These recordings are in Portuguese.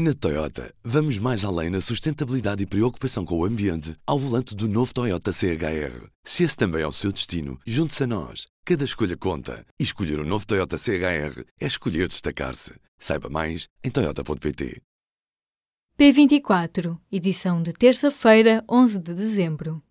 Na Toyota, vamos mais além na sustentabilidade e preocupação com o ambiente ao volante do novo Toyota CHR. Se esse também é o seu destino, junte-se a nós. Cada escolha conta. E escolher o um novo Toyota CHR é escolher destacar-se. Saiba mais em Toyota.pt. P24, edição de terça-feira, 11 de dezembro.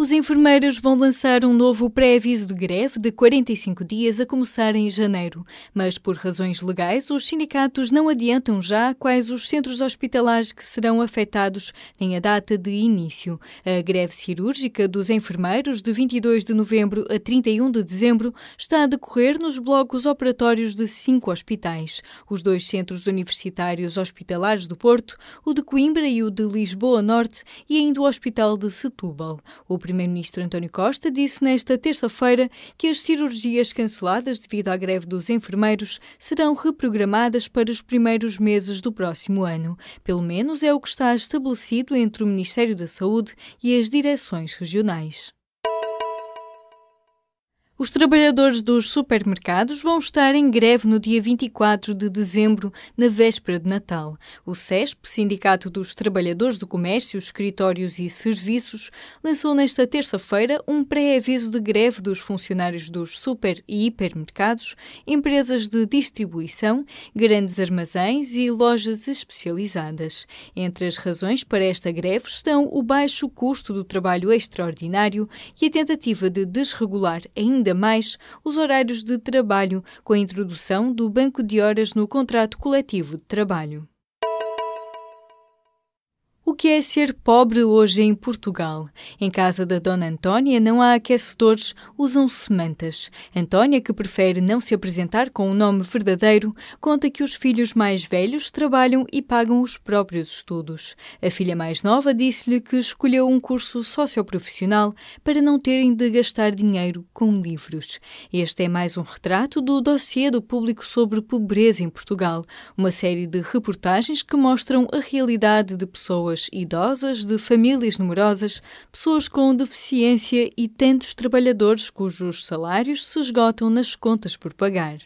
Os enfermeiros vão lançar um novo pré-aviso de greve de 45 dias a começar em janeiro, mas por razões legais os sindicatos não adiantam já quais os centros hospitalares que serão afetados nem a data de início. A greve cirúrgica dos enfermeiros de 22 de novembro a 31 de dezembro está a decorrer nos blocos operatórios de cinco hospitais: os dois centros universitários hospitalares do Porto, o de Coimbra e o de Lisboa Norte, e ainda o Hospital de Setúbal. O primeiro-ministro António Costa disse nesta terça-feira que as cirurgias canceladas devido à greve dos enfermeiros serão reprogramadas para os primeiros meses do próximo ano. Pelo menos é o que está estabelecido entre o Ministério da Saúde e as direções regionais. Os trabalhadores dos supermercados vão estar em greve no dia 24 de dezembro, na véspera de Natal. O CESP, Sindicato dos Trabalhadores do Comércio, Escritórios e Serviços, lançou nesta terça-feira um pré-aviso de greve dos funcionários dos super e hipermercados, empresas de distribuição, grandes armazéns e lojas especializadas. Entre as razões para esta greve estão o baixo custo do trabalho extraordinário e a tentativa de desregular ainda ainda mais os horários de trabalho com a introdução do banco de horas no contrato coletivo de trabalho. Que é ser pobre hoje em Portugal? Em casa da Dona Antónia não há aquecedores, usam-se mantas. Antónia, que prefere não se apresentar com o um nome verdadeiro, conta que os filhos mais velhos trabalham e pagam os próprios estudos. A filha mais nova disse-lhe que escolheu um curso socioprofissional para não terem de gastar dinheiro com livros. Este é mais um retrato do dossiê do público sobre pobreza em Portugal, uma série de reportagens que mostram a realidade de pessoas idosas, de famílias numerosas, pessoas com deficiência e tantos trabalhadores cujos salários se esgotam nas contas por pagar.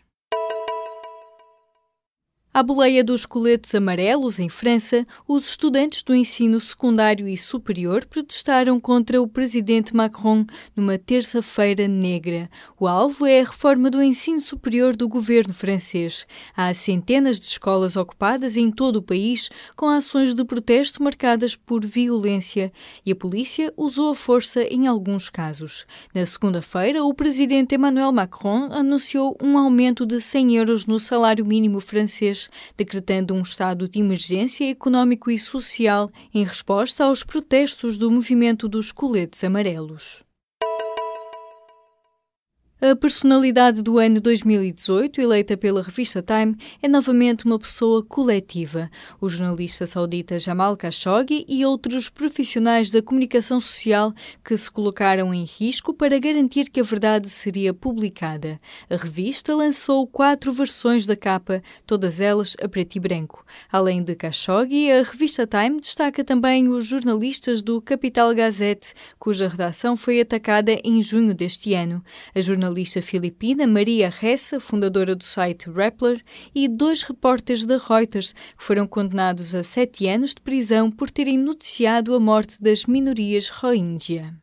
À boleia dos coletes amarelos, em França, os estudantes do ensino secundário e superior protestaram contra o presidente Macron numa terça-feira negra. O alvo é a reforma do ensino superior do governo francês. Há centenas de escolas ocupadas em todo o país, com ações de protesto marcadas por violência, e a polícia usou a força em alguns casos. Na segunda-feira, o presidente Emmanuel Macron anunciou um aumento de 100 euros no salário mínimo francês decretando um estado de emergência económico e social em resposta aos protestos do movimento dos coletes amarelos. A personalidade do ano 2018, eleita pela revista Time, é novamente uma pessoa coletiva. O jornalista saudita Jamal Khashoggi e outros profissionais da comunicação social que se colocaram em risco para garantir que a verdade seria publicada. A revista lançou quatro versões da capa, todas elas a preto e branco. Além de Khashoggi, a revista Time destaca também os jornalistas do Capital Gazette, cuja redação foi atacada em junho deste ano. A jornalista filipina Maria Ressa, fundadora do site Rappler, e dois repórteres da Reuters, que foram condenados a sete anos de prisão por terem noticiado a morte das minorias Rohingya.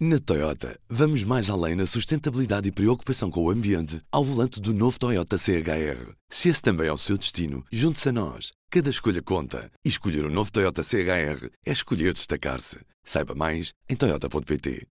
Na Toyota, vamos mais além na sustentabilidade e preocupação com o ambiente ao volante do novo Toyota CHR. Se esse também é o seu destino, junte-se a nós. Cada escolha conta. E escolher o um novo Toyota CHR é escolher destacar-se. Saiba mais em Toyota.pt.